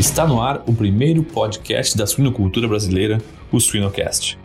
Está no ar o primeiro podcast da suinocultura brasileira, o Suinocast.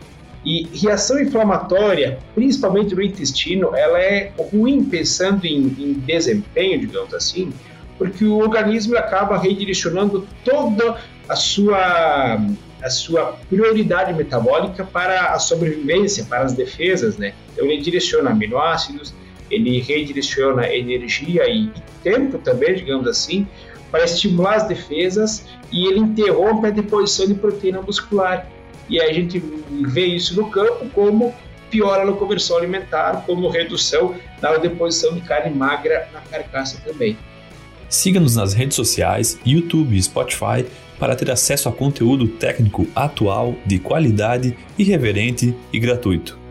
E reação inflamatória, principalmente no intestino, ela é ruim pensando em, em desempenho, digamos assim, porque o organismo acaba redirecionando toda a sua a sua prioridade metabólica para a sobrevivência, para as defesas, né? Então ele direciona aminoácidos, ele redireciona energia e tempo também, digamos assim, para estimular as defesas e ele interrompe a deposição de proteína muscular. E a gente vê isso no campo como piora na conversão alimentar, como redução na deposição de carne magra na carcaça também. Siga-nos nas redes sociais, YouTube e Spotify para ter acesso a conteúdo técnico atual, de qualidade, irreverente e gratuito.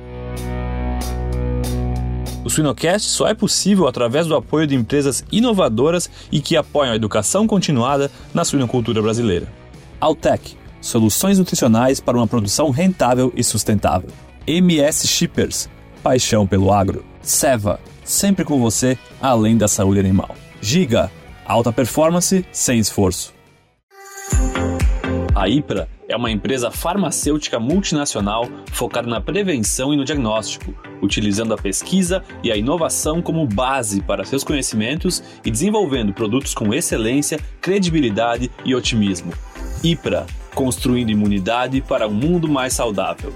O Suinocast só é possível através do apoio de empresas inovadoras e que apoiam a educação continuada na suinocultura brasileira. Altec, soluções nutricionais para uma produção rentável e sustentável. MS Shippers, paixão pelo agro. Seva, sempre com você, além da saúde animal. Giga, alta performance sem esforço. A IPRA é uma empresa farmacêutica multinacional focada na prevenção e no diagnóstico, utilizando a pesquisa e a inovação como base para seus conhecimentos e desenvolvendo produtos com excelência, credibilidade e otimismo. IPRA construindo imunidade para um mundo mais saudável.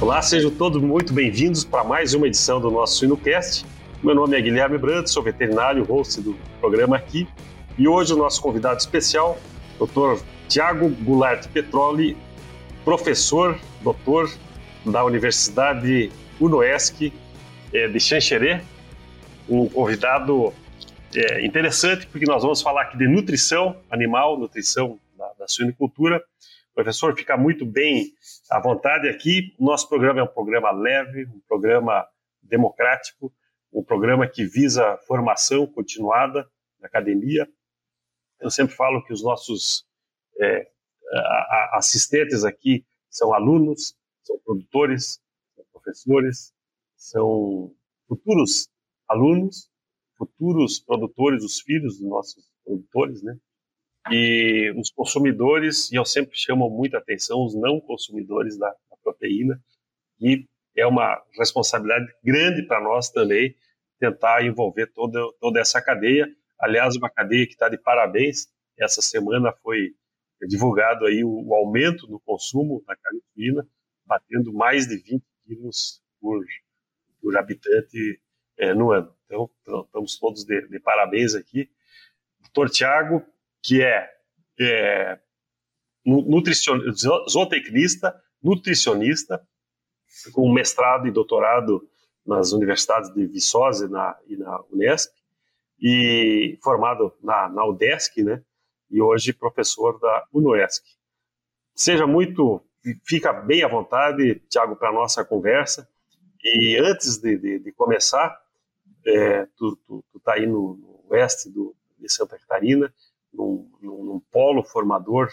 Olá, sejam todos muito bem-vindos para mais uma edição do nosso Sinocast. Meu nome é Guilherme Brandt, sou veterinário, host do programa aqui. E hoje o nosso convidado especial, Dr. Tiago Goulart Petroli, professor, doutor da Universidade UNOESC eh, de Xanxerê, um convidado é, interessante, porque nós vamos falar aqui de nutrição animal, nutrição da, da suinicultura. Professor fica muito bem à vontade aqui. Nosso programa é um programa leve, um programa democrático, um programa que visa formação continuada na academia. Eu sempre falo que os nossos é, assistentes aqui são alunos, são produtores, são professores, são futuros alunos, futuros produtores, os filhos dos nossos produtores, né? E os consumidores, e eu sempre chamo muita atenção, os não consumidores da, da proteína, e é uma responsabilidade grande para nós também tentar envolver toda, toda essa cadeia. Aliás, uma cadeia que está de parabéns. Essa semana foi divulgado aí o, o aumento no consumo da carne batendo mais de 20 quilos por, por habitante é, no ano. Então, estamos todos de, de parabéns aqui. Doutor Tiago, que é, é nutricionista, zootecnista, nutricionista, com mestrado e doutorado nas universidades de Viçosa na, e na Unesp, e formado na, na UDESC, né? E hoje professor da UNOESC. Seja muito, fica bem à vontade, Tiago, para a nossa conversa. E antes de, de, de começar, é, tu, tu, tu tá aí no, no oeste do, de Santa Catarina, num, num, num polo formador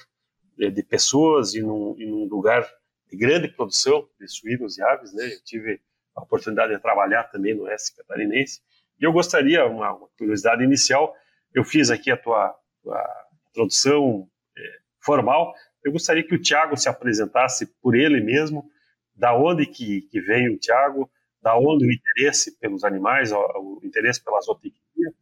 de, de pessoas e num, e num, lugar de grande produção de suínos e aves, né? Eu tive a oportunidade de trabalhar também no oeste catarinense. E eu gostaria, uma, uma curiosidade inicial, eu fiz aqui a tua, tua introdução é, formal, eu gostaria que o Tiago se apresentasse por ele mesmo, da onde que, que veio o Tiago, da onde o interesse pelos animais, o, o interesse pela zootecnia,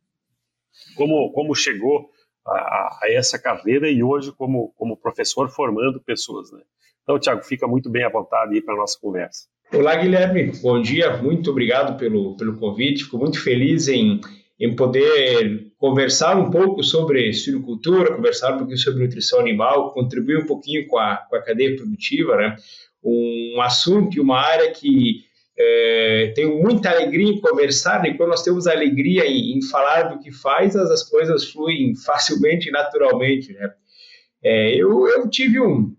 como, como chegou a, a, essa carreira e hoje como, como professor formando pessoas. Né? Então, Tiago, fica muito bem à vontade aí para a nossa conversa. Olá, Guilherme. Bom dia. Muito obrigado pelo, pelo convite. Fico muito feliz em, em poder conversar um pouco sobre suinocultura, conversar um pouquinho sobre nutrição animal, contribuir um pouquinho com a, com a cadeia produtiva, né? Um assunto e uma área que é, tenho muita alegria em conversar, né? quando nós temos alegria em, em falar do que faz, as, as, coisas fluem facilmente e naturalmente. Né? É, eu, eu tive um,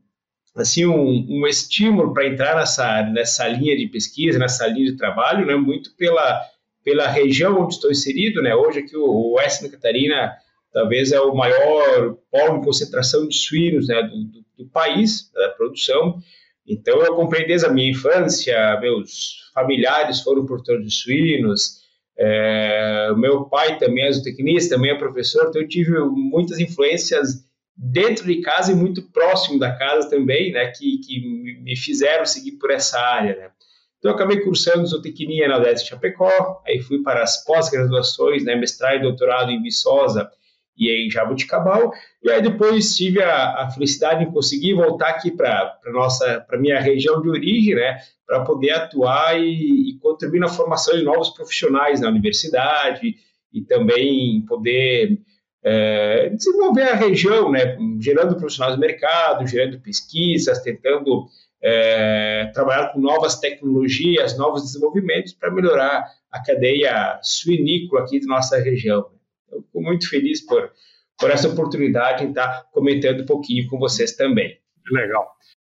assim, um, um estímulo para entrar nessa, nessa linha de pesquisa, nessa linha de trabalho, né? muito pela, pela região onde estou inserido. Né? Hoje aqui o, o Oeste da Catarina talvez é o maior polo de concentração de suínos né? do, do, do país, da produção, Então eu desde a minha infância, meus familiares foram portadores de suínos, é, meu pai também é zootecnista, também é professor, então eu tive muitas influências dentro de casa e muito próximo da casa também, né, que, que me fizeram seguir por essa área, né. Então eu acabei cursando zootecnia na UDESC Chapecó, aí fui para as pós-graduações, né, mestrado e doutorado em Viçosa e em Jabuticabal, e aí depois tive a, a felicidade de conseguir voltar aqui para nossa para minha região de origem, né, para poder atuar e, e, contribuir na formação de novos profissionais na universidade e também poder é, desenvolver a região, né, gerando profissionais do mercado, gerando pesquisas, tentando é, trabalhar com novas tecnologias, novos desenvolvimentos para melhorar a cadeia suinícola aqui da nossa região. Eu fico muito feliz por, por essa oportunidade de estar comentando um pouquinho com vocês também. Legal.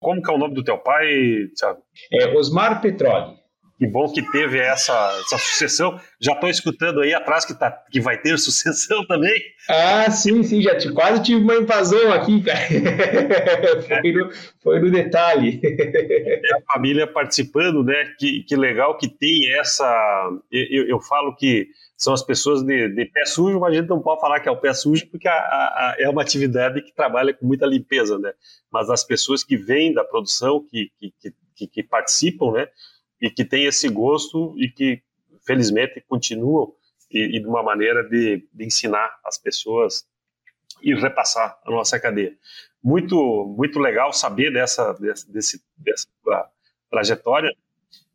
Como que é o nome do teu pai, Thiago? É Osmar Petroli. Que bom que teve essa, essa sucessão. Já estou escutando aí atrás que, tá, que vai ter sucessão também. Ah, sim, sim, já te, quase tive uma invasão aqui, cara. foi, no, foi no detalhe. É a família participando, né? Que, que legal que tem essa. Eu, eu falo que são as pessoas de, de, pé sujo, mas a gente não pode falar que é o pé sujo, porque a, a, a, é uma atividade que trabalha com muita limpeza, né? Mas as pessoas que vêm da produção, que, que, que, que participam, né? E que tem esse gosto e que, felizmente, continuam e, e de uma maneira de, de, ensinar as pessoas e repassar a nossa cadeia. Muito, muito legal saber dessa, desse, desse, dessa trajetória.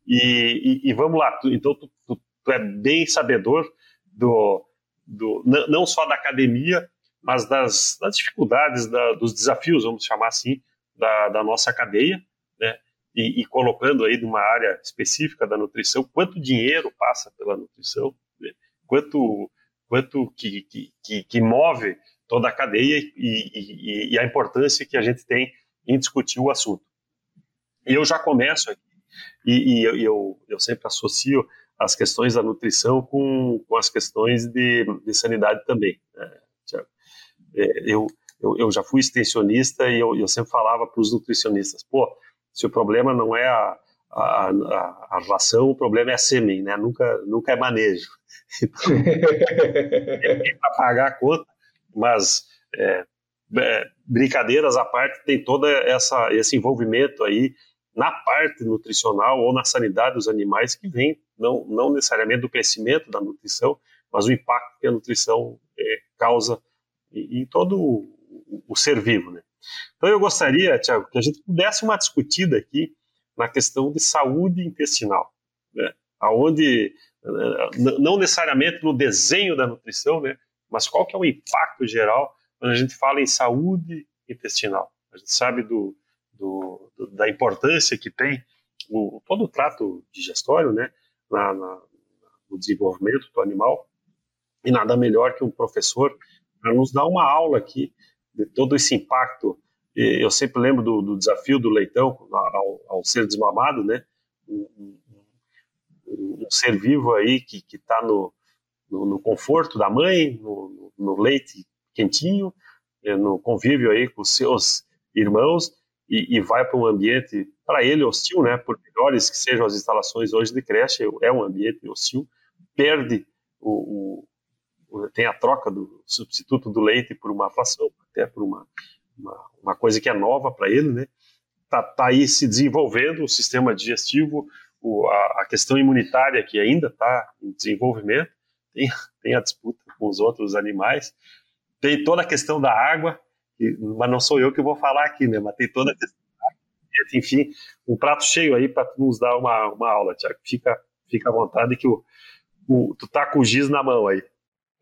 E, e, e, vamos lá, tu, então tu, tu, tu, é bem sabedor do, do, não só da academia, mas das, das dificuldades, da, dos desafios, vamos chamar assim, da, da nossa cadeia, né? E, e, colocando aí numa área específica da nutrição, quanto dinheiro passa pela nutrição, né? quanto, quanto que, que, que, move toda a cadeia e, e, e, a importância que a gente tem em discutir o assunto. E eu já começo aqui, e, eu, eu sempre associo as questões da nutrição com, com as questões de, de sanidade também. Né, é, eu, eu, eu já fui extensionista e eu, eu sempre falava para os nutricionistas, pô, se o problema não é a, a, a, a ração, o problema é a sêmen, né? Nunca, nunca é manejo. Então, é para pagar a conta, mas é, é, brincadeiras à parte, tem todo essa, esse envolvimento aí na parte nutricional ou na sanidade dos animais que vem não, não necessariamente do crescimento da nutrição, mas o impacto que a nutrição é, causa em, em todo o, o, ser vivo, né? Então eu gostaria, Tiago, que a gente pudesse uma discutida aqui na questão de saúde intestinal, né? aonde eh, não necessariamente no desenho da nutrição, né? Mas qual que é o impacto geral quando a gente fala em saúde intestinal? A gente sabe do, do, do da importância que tem o, todo o trato digestório, né? Na, na, no desenvolvimento do animal e nada melhor que um professor para nos dar uma aula aqui de todo esse impacto. Eu sempre lembro do, do desafio do leitão ao, ao, ser desmamado, né? Um, um, um ser vivo aí que está no, no, no, conforto da mãe, no, no leite quentinho, eh, no convívio aí com seus irmãos e, e vai para um ambiente para ele hostil, né? Por melhores que sejam as instalações hoje de creche, é um ambiente hostil, perde o tem a troca do substituto do leite por uma fração, até por uma, uma, uma coisa que é nova para ele, né? Tá, tá aí se desenvolvendo o sistema digestivo, o, a, a questão imunitária que ainda está em desenvolvimento, tem, tem a disputa com os outros animais, tem toda a questão da água, que, mas não sou eu que vou falar aqui, né? Mas tem toda a questão da água. Enfim, um prato cheio aí para nos dar uma, uma aula, Tiago. Fica, fica à vontade que o, o, tu tá com o giz na mão aí.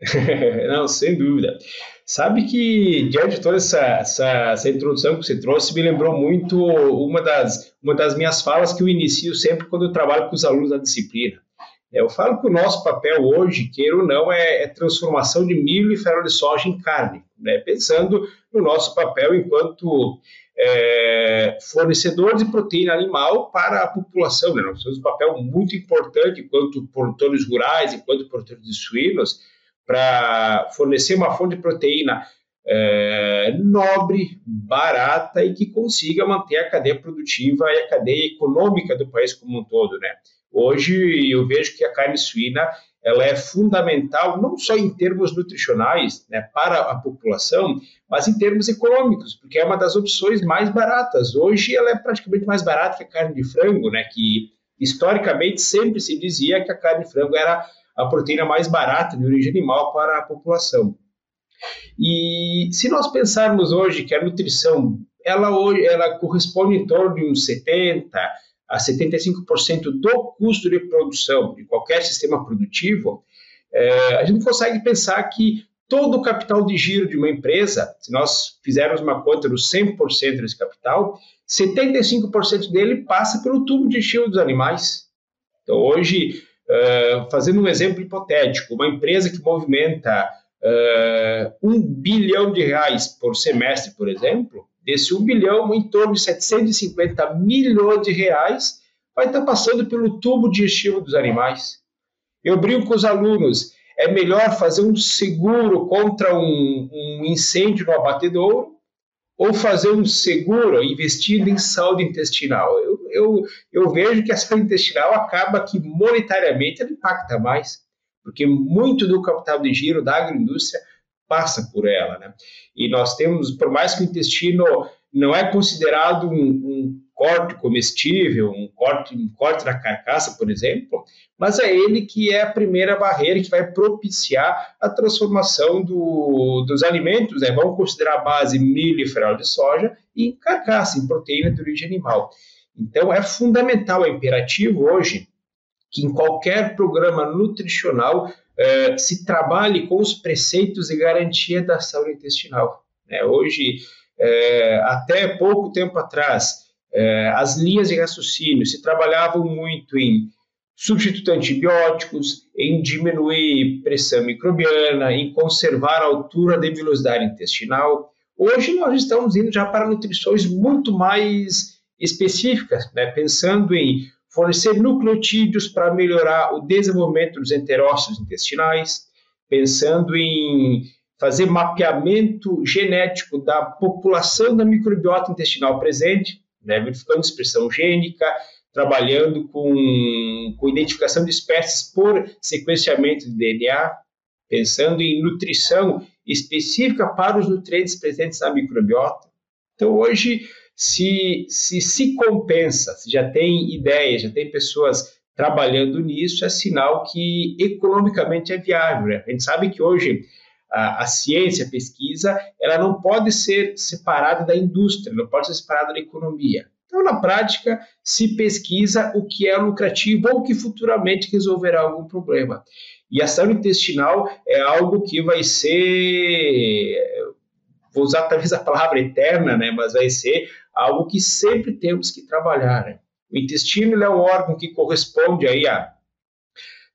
Não, sem dúvida. Sabe que, diante de toda essa, essa, essa, introdução que você trouxe, me lembrou muito uma das, uma das minhas falas que eu inicio sempre quando eu trabalho com os alunos da disciplina. Eu falo que o nosso papel hoje, queira ou não, é, é transformação de milho e farol de soja em carne, né? pensando no nosso papel enquanto é, fornecedores de proteína animal para a população. Né? Nós temos um papel muito importante enquanto produtores rurais, enquanto produtores de suínos, para fornecer uma fonte de proteína é, nobre, barata e que consiga manter a cadeia produtiva e a cadeia econômica do país como um todo, né? Hoje eu vejo que a carne suína ela é fundamental não só em termos nutricionais né, para a população, mas em termos econômicos, porque é uma das opções mais baratas. Hoje ela é praticamente mais barata que a carne de frango, né, que historicamente sempre se dizia que a carne de frango era a proteína mais barata de origem animal para a população. E se nós pensarmos hoje que a nutrição ela hoje ela corresponde em torno de uns 70 a 75% do custo de produção de qualquer sistema produtivo, é, a gente consegue pensar que todo o capital de giro de uma empresa, se nós fizermos uma conta dos 100% desse capital, 75% dele passa pelo tubo de estilo dos animais. Então, hoje, uh, fazendo um exemplo hipotético, uma empresa que movimenta uh, um bilhão de reais por semestre, por exemplo, desse 1 bilhão, em torno de 750 milhões de reais vai estar passando pelo tubo digestivo dos animais. Eu brinco com os alunos, é melhor fazer um seguro contra um, um incêndio no abatedouro ou fazer um seguro investindo em saúde intestinal. Eu, eu, eu vejo que a saúde intestinal acaba que monetariamente ela impacta mais, porque muito do capital de giro da agroindústria passa por ela. Né? E nós temos, por mais que o intestino não é considerado um, um corte comestível, um corte, um corte da carcaça, por exemplo, mas é ele que é a primeira barreira que vai propiciar a transformação do, dos alimentos, né? vamos considerar a base milho e farelo de soja, em carcaça, em proteína de origem animal. Então, é fundamental, é imperativo hoje que em qualquer programa nutricional eh, se trabalhe com os preceitos e garantia da saúde intestinal. Né? Hoje, eh, até pouco tempo atrás, eh, as linhas de raciocínio se trabalhavam muito em substituir antibióticos, em diminuir pressão microbiana, em conservar a altura de velocidade intestinal. Hoje nós estamos indo já para nutrições muito mais específicas, né? pensando em fornecer nucleotídeos para melhorar o desenvolvimento dos enterócitos intestinais, pensando em fazer mapeamento genético da população da microbiota intestinal presente, né, verificando expressão gênica, trabalhando com, com identificação de espécies por sequenciamento de DNA, pensando em nutrição específica para os nutrientes presentes na microbiota. Então, hoje, se, se se compensa, se já tem ideias, já tem pessoas trabalhando nisso, é sinal que economicamente é viável. Né? A gente sabe que hoje a, a, ciência, a pesquisa, ela não pode ser separada da indústria, não pode ser separada da economia. Então, na prática, se pesquisa o que é lucrativo ou que futuramente resolverá algum problema. E a saúde intestinal é algo que vai ser, vou usar talvez a palavra eterna, né, mas vai ser algo que sempre temos que trabalhar. Né? O intestino é um órgão que corresponde aí a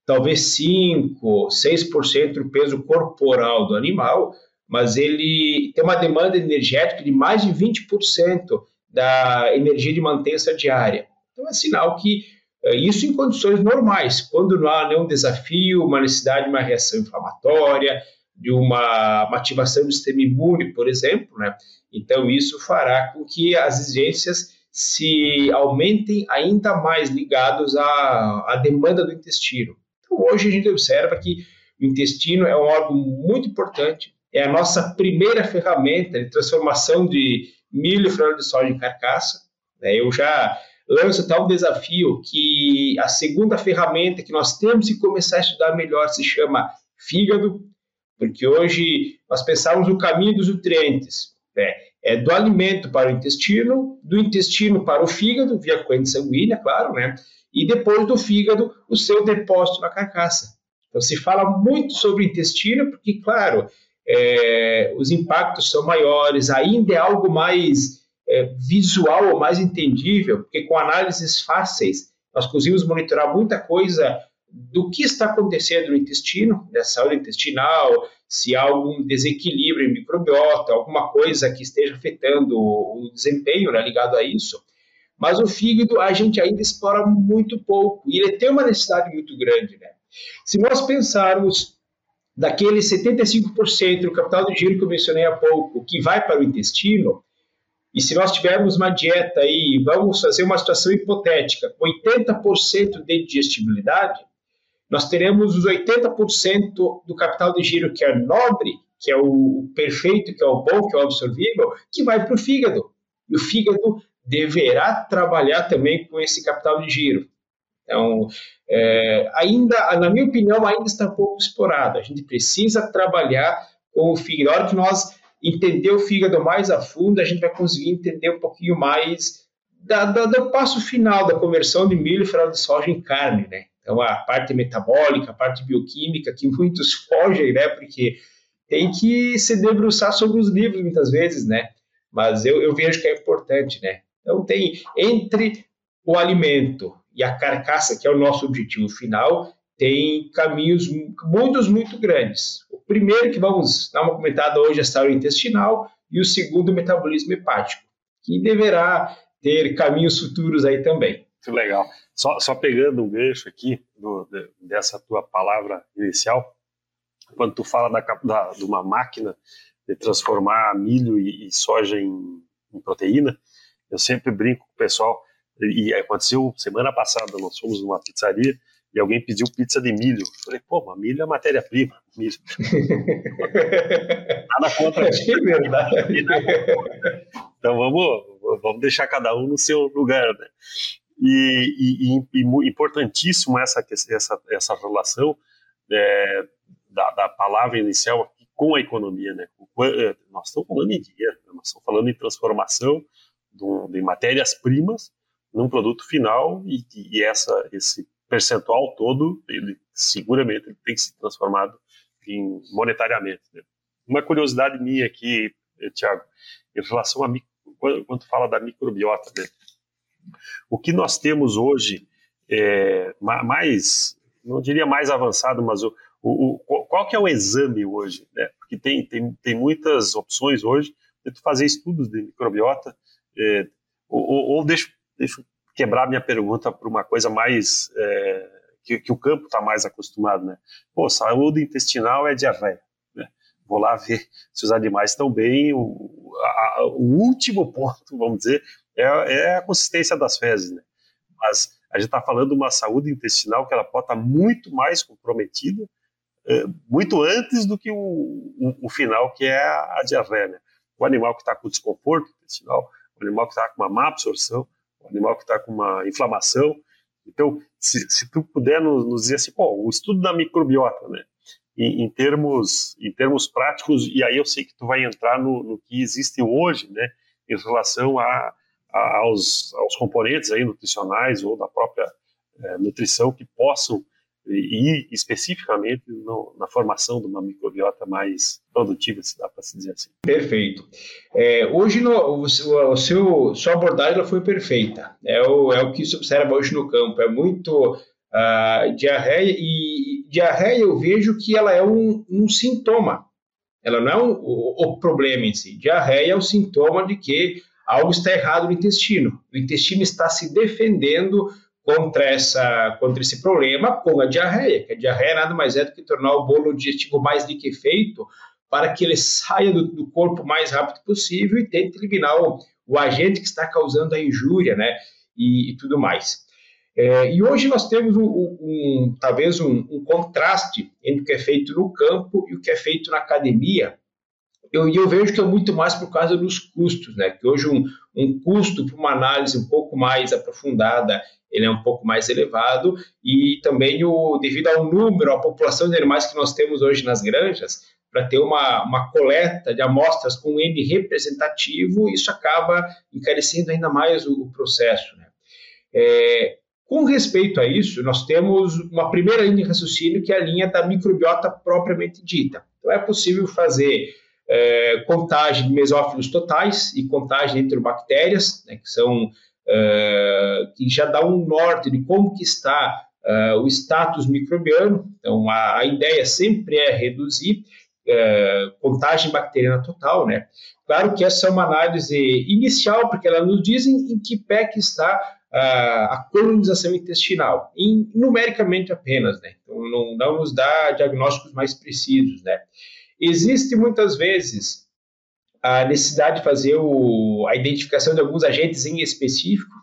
talvez 5, 6% do peso corporal do animal, mas ele tem uma demanda energética de mais de 20% da energia de mantença diária. Então é sinal que é, isso em condições normais, quando não há nenhum desafio, uma necessidade de uma reação inflamatória, de uma, uma ativação do sistema imune, por exemplo, né? Então, isso fará com que as exigências se aumentem ainda mais ligados à, à demanda do intestino. Hoje a gente observa que o intestino é um órgão muito importante, é a nossa primeira ferramenta de transformação de milho e farelo de soja em carcaça. Né? Eu já lanço tal desafio que a segunda ferramenta que nós temos que começar a estudar melhor se chama fígado, porque hoje nós pensamos o caminho dos nutrientes, né? É do alimento para o intestino, do intestino para o fígado, via corrente sanguínea, claro, né? e depois do fígado, o seu depósito na carcaça. Então se fala muito sobre intestino, porque, claro, é, os impactos são maiores, ainda é algo mais é, visual ou mais entendível, porque com análises fáceis nós conseguimos monitorar muita coisa do que está acontecendo no intestino, da saúde intestinal, se há algum desequilíbrio em microbiota, alguma coisa que esteja afetando o desempenho né, ligado a isso. Mas o fígado a gente ainda explora muito pouco e ele tem uma necessidade muito grande. Né? Se nós pensarmos daquele 75% do capital de giro que eu mencionei há pouco, que vai para o intestino, e se nós tivermos uma dieta aí, vamos fazer uma situação hipotética, 80% de digestibilidade, nós teremos os 80% do capital de giro que é nobre, que é o perfeito, que é o bom, que é o absorvível, que vai para o fígado. E o fígado deverá trabalhar também com esse capital de giro. Então, é, ainda, na minha opinião, ainda está pouco explorado. A gente precisa trabalhar com o fígado. Na hora que nós entender o fígado mais a fundo, a gente vai conseguir entender um pouquinho mais da, da, do passo final da conversão de milho e farelo de soja em carne, né? Então, a parte metabólica, a parte bioquímica, que muitos fogem, né? Porque tem que se debruçar sobre os livros muitas vezes, né? Mas eu, eu vejo que é importante, né? Então, tem entre o alimento e a carcaça, que é o nosso objetivo final, tem caminhos muitos muito grandes. O primeiro que vamos dar uma comentada hoje é a saúde intestinal e o segundo, o metabolismo hepático, que deverá ter caminhos futuros aí também. Muito legal. Só, só pegando um gancho aqui do, de, dessa tua palavra inicial, quando tu fala da, da, de uma máquina de transformar milho e, e soja em, em proteína, eu sempre brinco com o pessoal, e aconteceu semana passada, nós fomos numa pizzaria e alguém pediu pizza de milho. Eu falei, pô, mas milho é matéria-prima. Milho. Nada contra. É verdade. então vamos, vamos deixar cada um no seu lugar, né? E, e, e importantíssimo essa, essa, essa relação é, da, da, palavra inicial com a economia, né? É, nós estamos falando em dinheiro, né? nós estamos falando em transformação de, de matérias-primas num produto final e, e essa, esse percentual todo, ele seguramente ele tem que ser transformado em monetariamente. Né? Uma curiosidade minha aqui, Tiago, em relação a quando, quando fala da microbiota, né? O que nós temos hoje é mais, não diria mais avançado, mas o, o, o qual que é o exame hoje? Né? Porque tem, tem, tem muitas opções hoje de fazer estudos de microbiota, é, ou, ou, ou deixa, deixa quebrar minha pergunta para uma coisa mais é, que, que, o campo está mais acostumado, né? Pô, saúde intestinal é diarreia. Né? Vou lá ver se os animais estão bem. O, a, o último ponto, vamos dizer, é, é, a consistência das fezes, né? Mas a gente está falando de uma saúde intestinal que ela pode estar tá muito mais comprometida, é, muito antes do que o, o, o, final, que é a, a diarreia, né? O animal que está com desconforto intestinal, o animal que está com uma má absorção, o animal que está com uma inflamação. Então, se, se tu puder nos, nos, dizer assim, pô, o estudo da microbiota, né? Em, em, termos, em termos práticos, e aí eu sei que tu vai entrar no, no que existe hoje, né? Em relação a, aos, aos componentes aí nutricionais ou da própria é, nutrição que possam e especificamente no, na formação de uma microbiota mais produtiva, se dá para se dizer assim. Perfeito. É, hoje no, o, o, seu sua abordagem foi perfeita. É o, é o que se observa hoje no campo. É muito uh, diarreia e diarreia eu vejo que ela é um, um sintoma. Ela não é um, o, o problema em si. Diarreia é o sintoma de que algo está errado no intestino. O intestino está se defendendo contra, essa, contra esse problema com a diarreia, que a diarreia nada mais é do que tornar o bolo digestivo mais liquefeito para que ele saia do, do corpo o mais rápido possível e tente eliminar o, o agente que está causando a injúria, né, e, e tudo mais. É, e hoje nós temos um, um talvez um, um, contraste entre o que é feito no campo e o que é feito na academia. Eu, eu vejo que é muito mais por causa dos custos, né? Que hoje um, um custo para uma análise um pouco mais aprofundada ele é um pouco mais elevado e também o devido ao número, à população de animais que nós temos hoje nas granjas, para ter uma, uma coleta de amostras com N representativo, isso acaba encarecendo ainda mais o, o processo. Né? É, com respeito a isso, nós temos uma primeira linha de raciocínio, que é a linha da microbiota propriamente dita. Então, é possível fazer é, contagem de mesófilos totais e contagem entre bactérias, né, que são uh, que já dá um norte de como que está uh, o status microbiano. Então, a, a, ideia sempre é reduzir. é, contagem bacteriana total, né? Claro que essa é uma análise inicial, porque ela nos diz em, que pé que está a colonização intestinal, em, numericamente apenas, né? Então, não, não nos dá diagnósticos mais precisos, né? Existe muitas vezes a necessidade de fazer o, a identificação de alguns agentes em específico,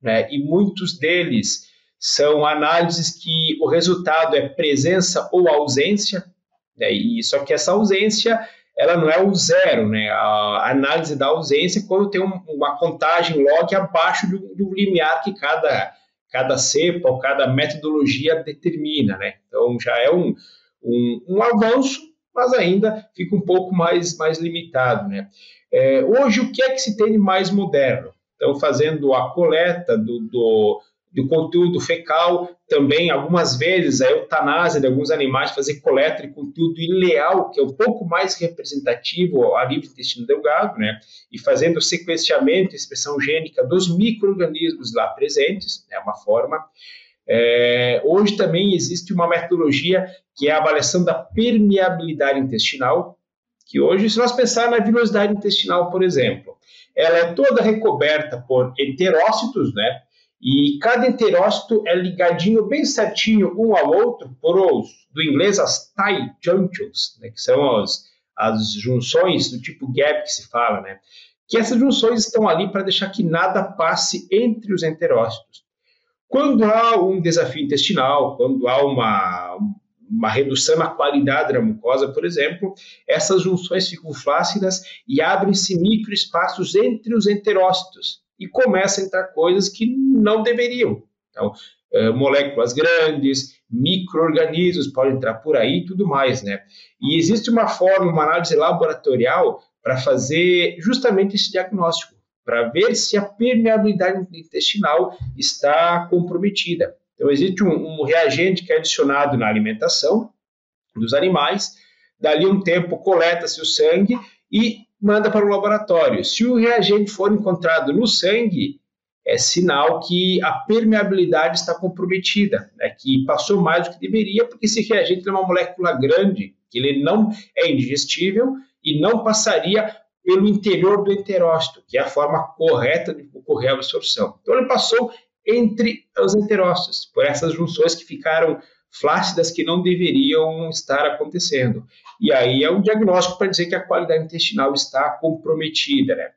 né? E muitos deles são análises que o resultado é presença ou ausência, né? E só que essa ausência ela não é o zero, né? A análise da ausência é quando tem um, uma contagem log abaixo do, do, limiar que cada, cada cepa ou cada metodologia determina, né? Então já é um, um, um avanço, mas ainda fica um pouco mais, mais limitado, né? É, hoje, o que é que se tem de mais moderno? Então, fazendo a coleta do, do do conteúdo fecal, também algumas vezes a eutanásia de alguns animais, fazer coleta de conteúdo ileal, que é um pouco mais representativo a nível intestino delgado, né? E fazendo o sequenciamento, expressão gênica dos micro-organismos lá presentes, é uma forma. É, hoje também existe uma metodologia que é a avaliação da permeabilidade intestinal, que hoje, se nós pensarmos na vilosidade intestinal, por exemplo, ela é toda recoberta por enterócitos, né? E cada enterócito é ligadinho bem certinho um ao outro por os, do inglês, as tie junctions, né, que são as, as junções do tipo gap que se fala, né? Que essas junções estão ali para deixar que nada passe entre os enterócitos. Quando há um desafio intestinal, quando há uma, uma redução na qualidade da mucosa, por exemplo, essas junções ficam flácidas e abrem-se microespaços entre os enterócitos e começa a entrar coisas que não deveriam. Então, é, moléculas grandes, micro-organismos podem entrar por aí e tudo mais, né? E existe uma forma, uma análise laboratorial para fazer justamente esse diagnóstico, para ver se a permeabilidade intestinal está comprometida. Então, existe um, um reagente que é adicionado na alimentação dos animais, dali um tempo coleta-se o sangue e manda para o laboratório. Se o reagente for encontrado no sangue, é sinal que a permeabilidade está comprometida, né, que passou mais do que deveria, porque esse reagente é uma molécula grande, que ele não é indigestível e não passaria pelo interior do enterócito, que é a forma correta de ocorrer a absorção. Então ele passou entre os enterócitos, por essas junções que ficaram flácidas que não deveriam estar acontecendo. E aí é um diagnóstico para dizer que a qualidade intestinal está comprometida. Né?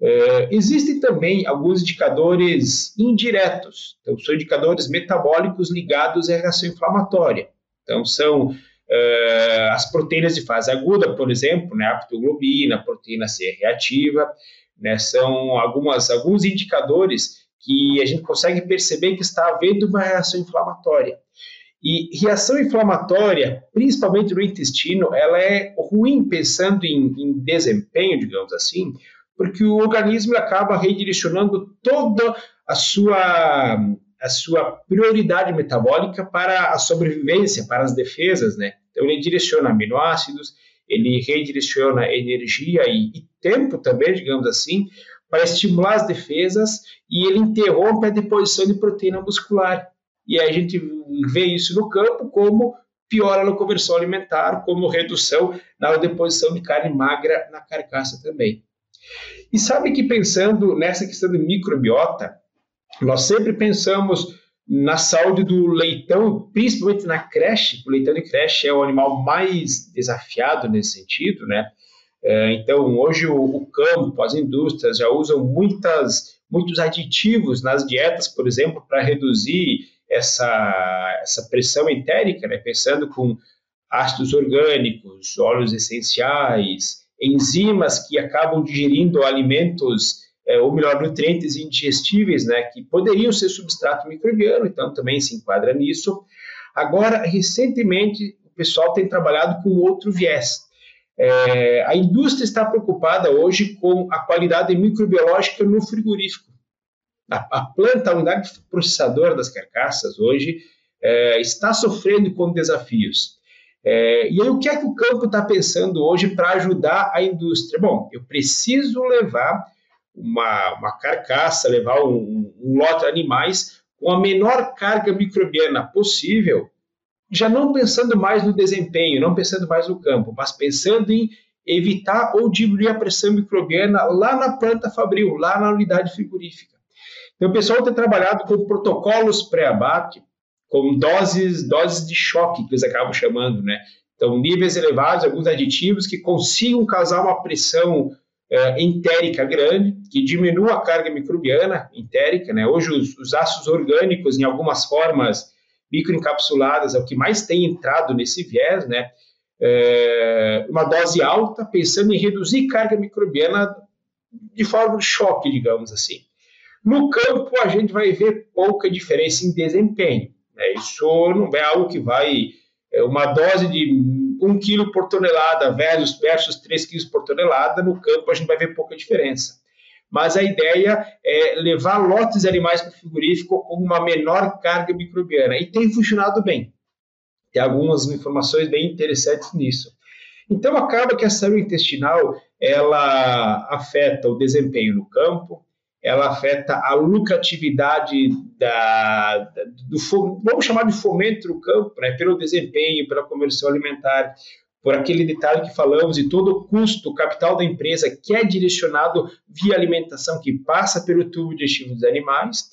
É, existem também alguns indicadores indiretos, então, são indicadores metabólicos ligados à reação inflamatória. Então, são é, as proteínas de fase aguda, por exemplo, né, aptoglobina, proteína C reativa, né, são algumas, alguns indicadores que a gente consegue perceber que está havendo uma reação inflamatória. E reação inflamatória, principalmente no intestino, ela é ruim pensando em, em desempenho, digamos assim, porque o organismo acaba redirecionando toda a sua, a sua prioridade metabólica para a sobrevivência, para as defesas, né? Então ele direciona aminoácidos, ele redireciona energia e, e tempo também, digamos assim, para estimular as defesas e ele interrompe a deposição de proteína muscular. E aí a gente vê isso no campo como piora na conversão alimentar, como redução na deposição de carne magra na carcaça também. E sabe que pensando nessa questão de microbiota, nós sempre pensamos na saúde do leitão, principalmente na creche. O leitão de creche é o animal mais desafiado nesse sentido, né? É, então, hoje o, campo, as indústrias já usam muitas, muitos aditivos nas dietas, por exemplo, para reduzir essa, essa pressão entérica, né, pensando com ácidos orgânicos, óleos essenciais, enzimas que acabam digerindo alimentos, é, ou melhor, nutrientes indigestíveis, né, que poderiam ser substrato microbiano, então também se enquadra nisso. Agora, recentemente, o pessoal tem trabalhado com outro viés. É, a indústria está preocupada hoje com a qualidade microbiológica no frigorífico. A, a planta, a unidade processadora das carcaças hoje é, está sofrendo com desafios. É, e aí, o que é que o campo está pensando hoje para ajudar a indústria? Bom, eu preciso levar uma, uma carcaça, levar um, um lote de animais com a menor carga microbiana possível já não pensando mais no desempenho, não pensando mais no campo, mas pensando em evitar ou diminuir a pressão microbiana lá na planta fabril, lá na unidade frigorífica. Então, o pessoal tem trabalhado com protocolos pré-abate, com doses, doses de choque, que eles acabam chamando, né? Então, níveis elevados, alguns aditivos que consigam causar uma pressão é, entérica grande, que diminua a carga microbiana entérica. Né? Hoje, os, os ácidos orgânicos, em algumas formas microencapsuladas, é o que mais tem entrado nesse viés, né? É, uma dose alta, pensando em reduzir carga microbiana de forma de choque, digamos assim. No campo, a gente vai ver pouca diferença em desempenho. Né? Isso não é algo que vai. É uma dose de 1 kg por tonelada versus, versus 3 kg por tonelada, no campo a gente vai ver pouca diferença. Mas a ideia é levar lotes de animais para o frigorífico com uma menor carga microbiana. E tem funcionado bem. Tem algumas informações bem interessantes nisso. Então acaba que a saúde intestinal ela afeta o desempenho no campo, ela afeta a lucratividade da, do vamos chamar de fomento do campo, né, pelo desempenho, pela conversão alimentar, por aquele detalhe que falamos e todo o custo, o capital da empresa que é direcionado via alimentação que passa pelo tubo digestivo dos animais.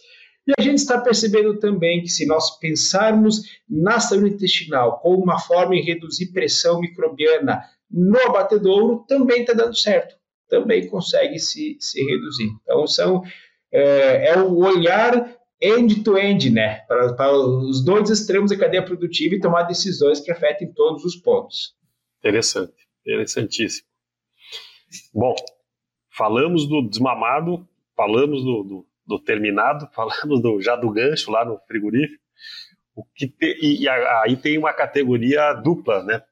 E a gente está percebendo também que se nós pensarmos na saúde intestinal como uma forma de reduzir pressão microbiana no abatedouro, também está dando certo também consegue se, se reduzir. Então, são, é, é o olhar end-to-end, -end, né? Para, para os dois extremos da cadeia produtiva e tomar decisões que afetem todos os pontos. Interessante, interessantíssimo. Bom, falamos do desmamado, falamos do, do, do terminado, falamos do, já do gancho lá no frigorífico. O que te, e, aí tem uma categoria dupla, né?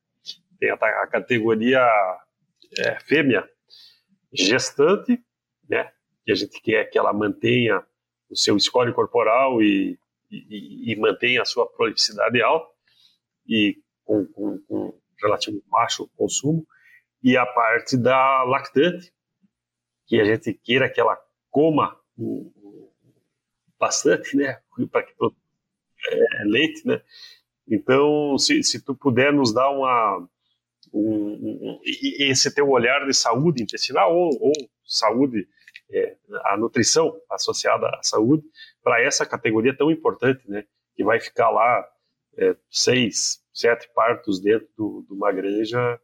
Tem a, a categoria é, fêmea, gestante, né? Que a gente quer que ela mantenha o seu score corporal e, e, e mantenha a sua prolificidade alta e com, com, com relativo baixo consumo. E a parte da lactante, que a gente queira que ela coma bastante, né? Para que é, leite, né? Então, se, se tu puder nos dar uma, um, um, esse teu olhar de saúde intestinal ou, ou saúde, é, a nutrição associada à saúde, para essa categoria tão importante, né? Que vai ficar lá é, seis, sete partos dentro de uma granja,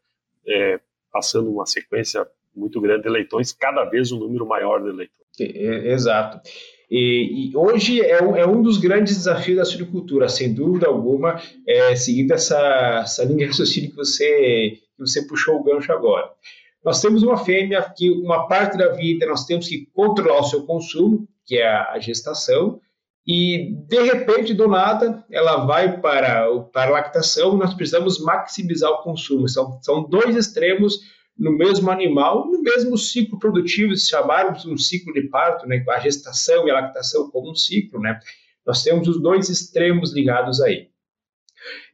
é, passando uma sequência muito grande de leitões, cada vez um número maior de leitões. Exato. E, e hoje é um, é um, dos grandes desafios da suinocultura, sem dúvida alguma, é, seguindo essa, essa linha de raciocínio que você, que você puxou o gancho agora. Nós temos uma fêmea que uma parte da vida nós temos que controlar o seu consumo, que é a, a gestação, e de repente, do nada, ela vai para, para a lactação, nós precisamos maximizar o consumo. São, são dois extremos no mesmo animal, no mesmo ciclo produtivo, se chamarmos um ciclo de parto, né, a gestação e a lactação como um ciclo, né, nós temos os dois extremos ligados aí.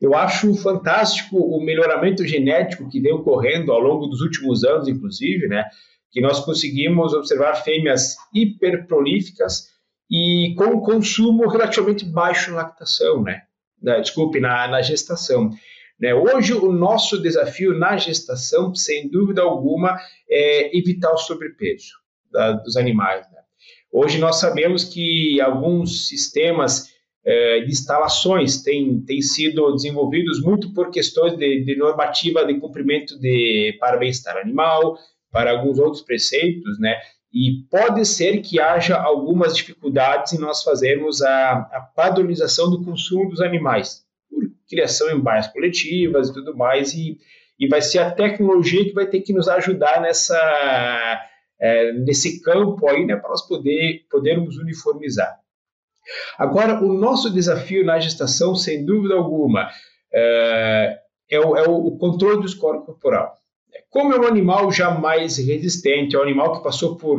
Eu acho fantástico o melhoramento genético que vem ocorrendo ao longo dos últimos anos, inclusive, né, que nós conseguimos observar fêmeas hiperprolíficas e com consumo relativamente baixo na lactação, né, desculpe, na, na gestação. Né? Hoje, o nosso desafio na gestação, sem dúvida alguma, é evitar o sobrepeso da, dos animais. Né? Hoje, nós sabemos que alguns sistemas é, de instalações têm, têm sido desenvolvidos muito por questões de, de normativa de cumprimento de, para bem-estar animal, para alguns outros preceitos, né? E pode ser que haja algumas dificuldades em nós fazermos a, a padronização do consumo dos animais criação em baias coletivas e tudo mais, e, e vai ser a tecnologia que vai ter que nos ajudar nessa, é, nesse campo aí, né, para nós poder, podermos uniformizar. Agora, o nosso desafio na gestação, sem dúvida alguma, é, é, o, é o, controle do score corporal. Como é um animal já mais resistente, é um animal que passou por,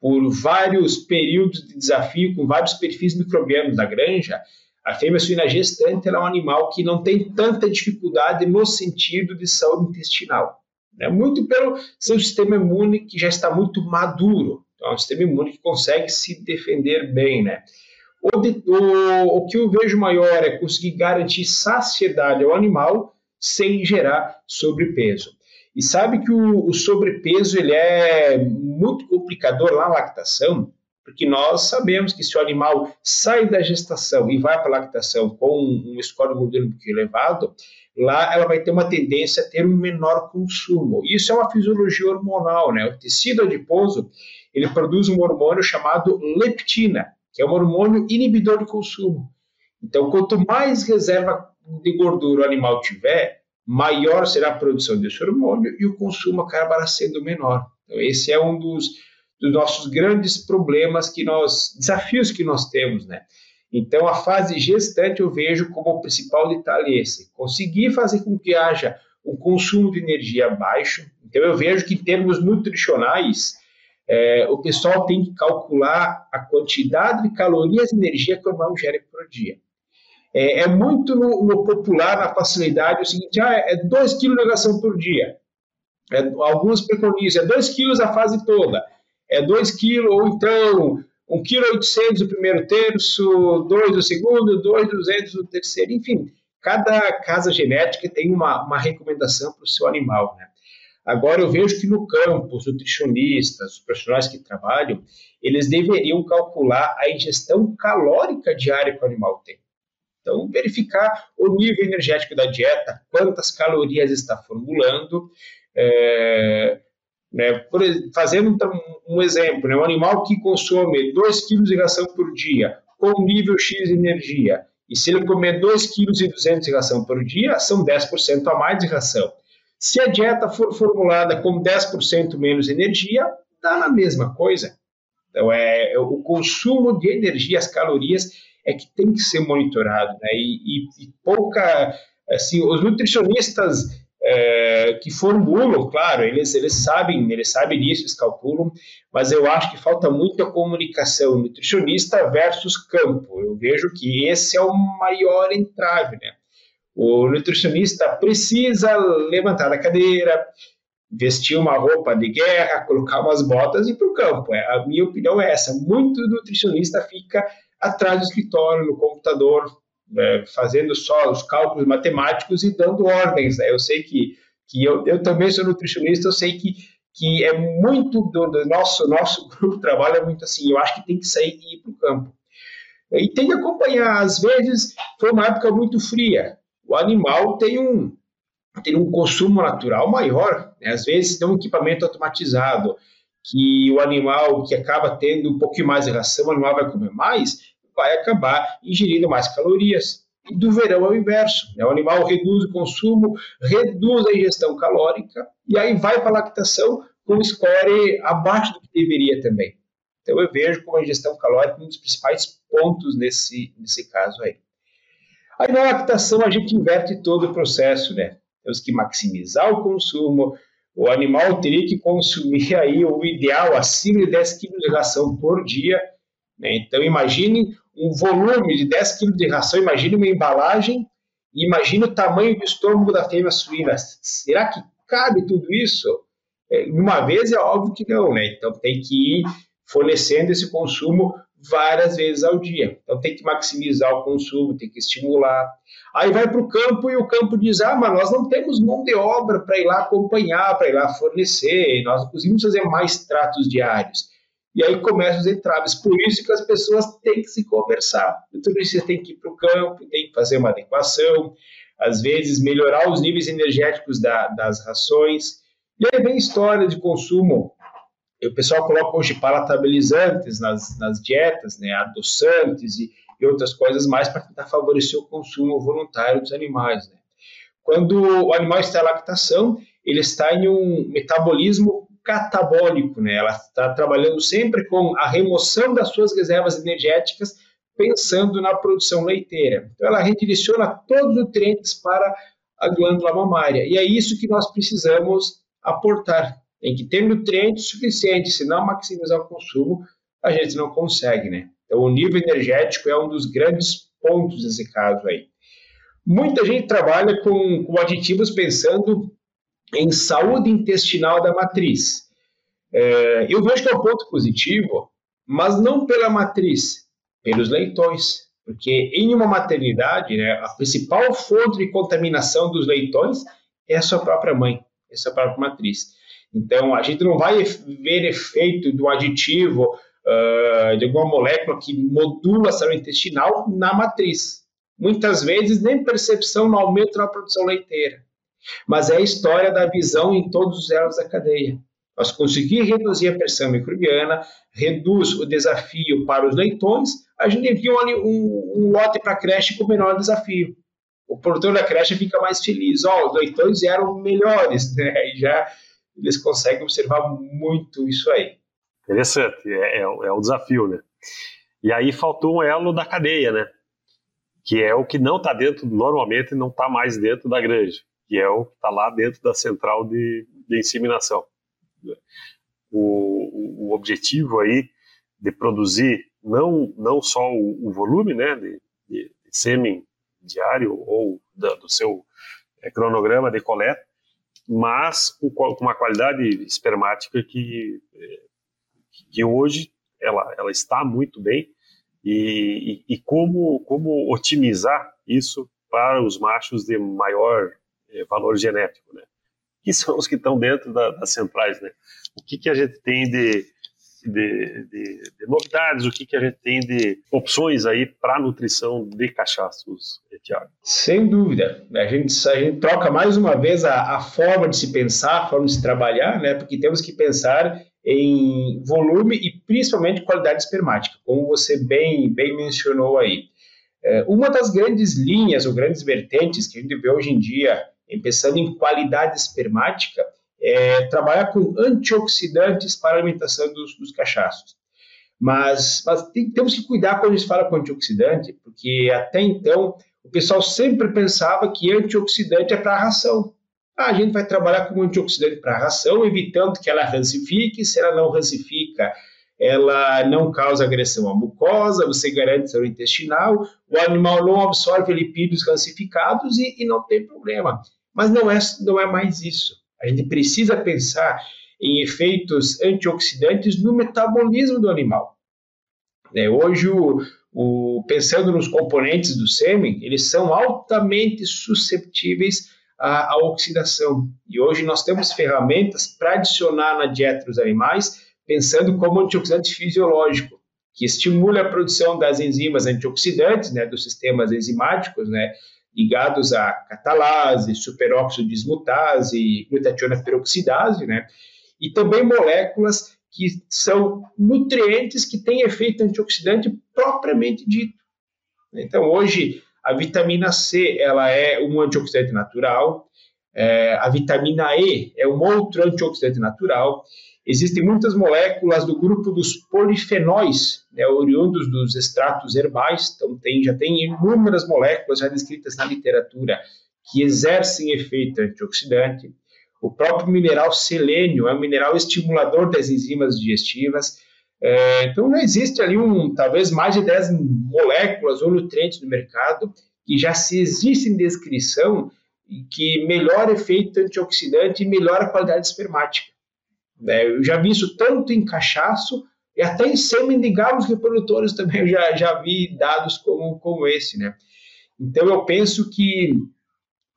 por vários períodos de desafio, com vários perfis microbianos da granja, a fêmea suína gestante é um animal que não tem tanta dificuldade no sentido de saúde intestinal. Né? Muito pelo seu sistema imune que já está muito maduro. Então, é um sistema imune que consegue se defender bem. Né? o, de, o, o que eu vejo maior é conseguir garantir saciedade ao animal sem gerar sobrepeso. E sabe que o, o sobrepeso ele é muito complicador na lactação, porque nós sabemos que se o animal sai da gestação e vai para a lactação com um score de gordura um pouquinho elevado, lá ela vai ter uma tendência a ter um menor consumo. Isso é uma fisiologia hormonal, né? O tecido adiposo, ele produz um hormônio chamado leptina, que é um hormônio inibidor de consumo. Então, quanto mais reserva de gordura o animal tiver, maior será a produção desse hormônio e o consumo acabará sendo menor. Então, esse é um dos, dos nossos grandes problemas que nós, desafios que nós temos, né? Então, a fase gestante eu vejo como o principal detalhe esse: conseguir fazer com que haja um consumo de energia baixo. Então, eu vejo que em termos nutricionais, é, o pessoal tem que calcular a quantidade de calorias e energia que o animal gera por dia. É, é muito no, no, popular, na facilidade, o seguinte: ah, é 2 kg de negação por dia. É, alguns preconizam, é 2 quilos a fase toda. É 2 quilos, ou então 1,8 kg o primeiro terço, 2 o segundo, 2,200 o terceiro, enfim. Cada casa genética tem uma, uma recomendação para o seu animal, né? Agora, eu vejo que no campo, os nutricionistas, os profissionais que trabalham, eles deveriam calcular a ingestão calórica diária que o animal tem. Então, verificar o nível energético da dieta, quantas calorias está formulando, é, né, por, fazendo um exemplo, né, um animal que consome 2 kg de ração por dia, com nível X de energia, e se ele comer 2,2 kg de ração por dia, são 10% a mais de ração. Se a dieta for formulada com 10% menos energia, dá na mesma coisa. Então, é, é, o consumo de energia, as calorias, é que tem que ser monitorado. Né? E, e, e pouca. Assim, os nutricionistas é, que formulam, claro, eles, eles sabem, eles sabem disso, eles calculam, mas eu acho que falta muita comunicação nutricionista versus campo. Eu vejo que esse é o maior entrave, né? O nutricionista precisa levantar da cadeira, vestir uma roupa de guerra, colocar umas botas e ir para o campo. É, a minha opinião é essa. Muito nutricionista fica atrás do escritório, no computador, né, fazendo só os cálculos matemáticos e dando ordens. Né? Eu sei que, que eu, eu também sou nutricionista, eu sei que, que é muito do, do nosso, nosso grupo de trabalho, é muito assim. Eu acho que tem que sair e ir para o campo. E tem que acompanhar. Às vezes, foi uma época muito fria o animal tem um, tem um consumo natural maior. Né? Às vezes tem um equipamento automatizado que o animal que acaba tendo um pouquinho mais de ração, o animal vai comer mais, vai acabar ingerindo mais calorias. E do verão é o inverso. Né? O animal reduz o consumo, reduz a ingestão calórica e aí vai para a lactação com score abaixo do que deveria também. Então eu vejo como a ingestão calórica um dos principais pontos nesse, nesse caso aí. Aí na lactação a gente inverte todo o processo, né? Temos que maximizar o consumo, o animal teria que consumir aí o ideal acima de 10 kg de ração por dia. Né? Então imagine um volume de 10 kg de ração, imagine uma embalagem imagine o tamanho do estômago da fêmea suína. Será que cabe tudo isso? É, uma vez é óbvio que não, né? Então tem que ir fornecendo esse consumo várias vezes ao dia. Então tem que maximizar o consumo, tem que estimular. Aí vai para o campo e o campo diz: ah, mas nós não temos mão de obra para ir lá acompanhar, para ir lá fornecer, nós conseguimos fazer mais tratos diários. E aí começam os entraves. Por isso que as pessoas têm que se conversar. Tudo isso você tem que ir para o campo, tem que fazer uma adequação, às vezes melhorar os níveis energéticos da, das rações. E aí vem história de consumo o pessoal coloca hoje palatabilizantes nas, nas dietas, né, adoçantes e, e outras coisas mais para tentar favorecer o consumo voluntário dos animais. Né. Quando o animal está em lactação, ele está em um metabolismo catabólico, né? Ela está trabalhando sempre com a remoção das suas reservas energéticas, pensando na produção leiteira. Então, ela redireciona todos os nutrientes para a glândula mamária. E é isso que nós precisamos aportar tem que ter nutrientes suficientes, se não maximizar o consumo, a gente não consegue, né? Então, o nível energético é um dos grandes pontos desse caso aí. Muita gente trabalha com, com aditivos pensando em saúde intestinal da matriz. É, eu vejo que é um ponto positivo, mas não pela matriz, Pelos leitões. Porque em uma maternidade, né, a principal fonte de contaminação dos leitões é a sua própria mãe, é a sua própria matriz. Então, a gente não vai ver efeito do aditivo, uh, de alguma molécula que modula a célula intestinal na matriz. Muitas vezes, nem percepção no aumento na produção leiteira. Mas é a história da visão em todos os elos da cadeia. Nós conseguir reduzir a pressão microbiana, reduz o desafio para os leitões, a gente envia um, um lote para a creche com menor desafio. O produtor da creche fica mais feliz. Ó, oh, os leitões eram melhores, né? E já eles conseguem observar muito isso aí. Interessante, é, é, é o desafio, né? E aí faltou um elo da cadeia, né? Que é o que não está dentro, normalmente não está mais dentro da granja, que é o que está lá dentro da central de, de inseminação. O, o, objetivo aí de produzir não, não só o, o volume né, de, de, sêmen diário ou da, do seu é, cronograma de coleta, mas com, uma qualidade espermática que, é, que hoje ela, ela está muito bem e, e, e como, como otimizar isso para os machos de maior valor genético, né? que são os que estão dentro da, das centrais, né? O que, que a gente tem de, de, de, de novidades, o que, que a gente tem de opções aí para nutrição de cachaços, Tiago? Sem dúvida. A gente, a gente troca mais uma vez a, a forma de se pensar, a forma de se trabalhar, né? Porque temos que pensar em volume e principalmente qualidade espermática, como você bem, bem mencionou aí. É, uma das grandes linhas ou grandes vertentes que a gente vê hoje em dia pensando em qualidade espermática, é, trabalhar com antioxidantes para a alimentação dos, dos cachaços. Mas, mas tem, temos que cuidar quando a gente fala com antioxidante, porque até então o pessoal sempre pensava que antioxidante é para a ração. Ah, a gente vai trabalhar com antioxidante para a ração, evitando que ela rancifique. Se ela não rancifica, ela não causa agressão à mucosa, você garante saúde intestinal, o animal não absorve lipídios calcificados e, e, não tem problema. Mas não é, não é mais isso. A gente precisa pensar em efeitos antioxidantes no metabolismo do animal. É, hoje, o, o, pensando nos componentes do sêmen, eles são altamente susceptíveis à, à oxidação. E hoje nós temos ferramentas para adicionar na dieta dos animais pensando como antioxidante fisiológico, que estimula a produção das enzimas antioxidantes, né, dos sistemas enzimáticos, né, ligados a catalase, superóxido dismutase, glutationa peroxidase, né, e também moléculas que são nutrientes que têm efeito antioxidante propriamente dito. Então, hoje, a vitamina C ela é um antioxidante natural, é, a vitamina E é um outro antioxidante natural, Existem muitas moléculas do grupo dos polifenóis, né, oriundos dos extratos herbais, então tem, já tem inúmeras moléculas já descritas na literatura que exercem efeito antioxidante. O próprio mineral selênio é um mineral estimulador das enzimas digestivas. É, então, não existe ali um, talvez mais de 10 moléculas ou nutrientes no mercado que já se existem descrição que melhora efeito antioxidante e melhora a qualidade espermática. Né? Eu já vi isso tanto em cachaço e até em sêmen de galos reprodutores também eu já, já vi dados como, como esse. Né? Então eu penso que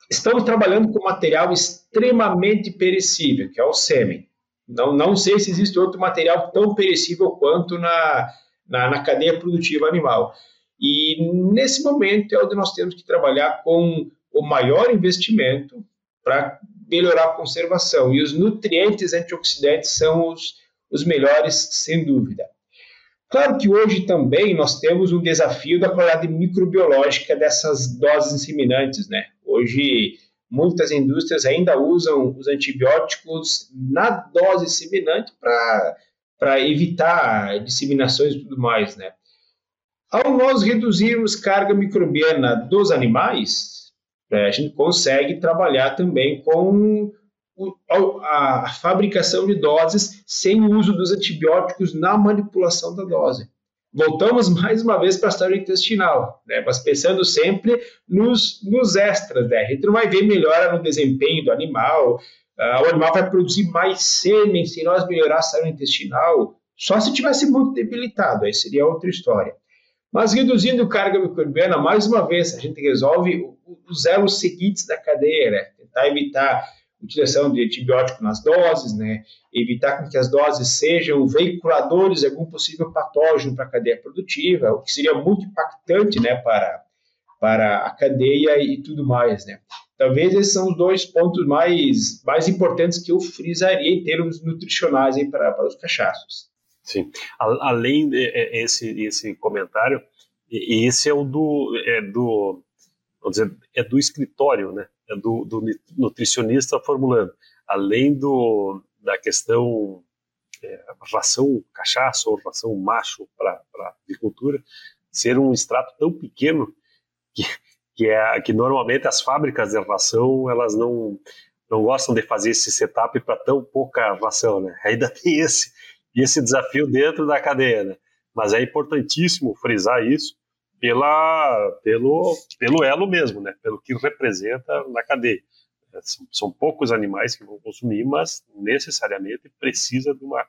estamos trabalhando com material extremamente perecível, que é o sêmen. Não, não sei se existe outro material tão perecível quanto na, na, na cadeia produtiva animal. E nesse momento é onde nós temos que trabalhar com o maior investimento para melhorar a conservação. E os nutrientes antioxidantes são os, os melhores, sem dúvida. Claro que hoje também nós temos um desafio da qualidade microbiológica dessas doses inseminantes, né? Hoje muitas indústrias ainda usam os antibióticos na dose inseminante para evitar disseminações e tudo mais, né? Ao nós reduzirmos carga microbiana dos animais, é, a gente consegue trabalhar também com a, fabricação de doses sem o uso dos antibióticos na manipulação da dose. Voltamos mais uma vez para a história intestinal, né? mas pensando sempre nos, nos extras. Né? A gente não vai ver melhora no desempenho do animal, uh, o animal vai produzir mais sêmen se nós melhorar a saúde intestinal, só se tivesse muito debilitado, aí seria outra história. Mas reduzindo carga microbiana, mais uma vez, a gente resolve os elos seguintes da cadeia, né? Tentar evitar utilização de antibiótico nas doses, né? Evitar que as doses sejam veiculadores de algum possível patógeno para a cadeia produtiva, o que seria muito impactante, né, para, para a cadeia e tudo mais, né? Talvez esses são os dois pontos mais, mais importantes que eu frisaria em termos nutricionais para, para os cachaços. Sim. Além desse esse, esse comentário, esse é o do, é do, vamos dizer, é do escritório, né? É do, do nutricionista formulando. Além do, da questão é, ração cachaça ou ração macho para agricultura, ser um extrato tão pequeno que que é que normalmente as fábricas de ração elas não não gostam de fazer esse setup para tão pouca ração, né? Ainda tem esse esse desafio dentro da cadeia, né? Mas é importantíssimo frisar isso pela pelo pelo elo mesmo, né? Pelo que representa na cadeia. São, são poucos animais que vão consumir, mas necessariamente precisa de uma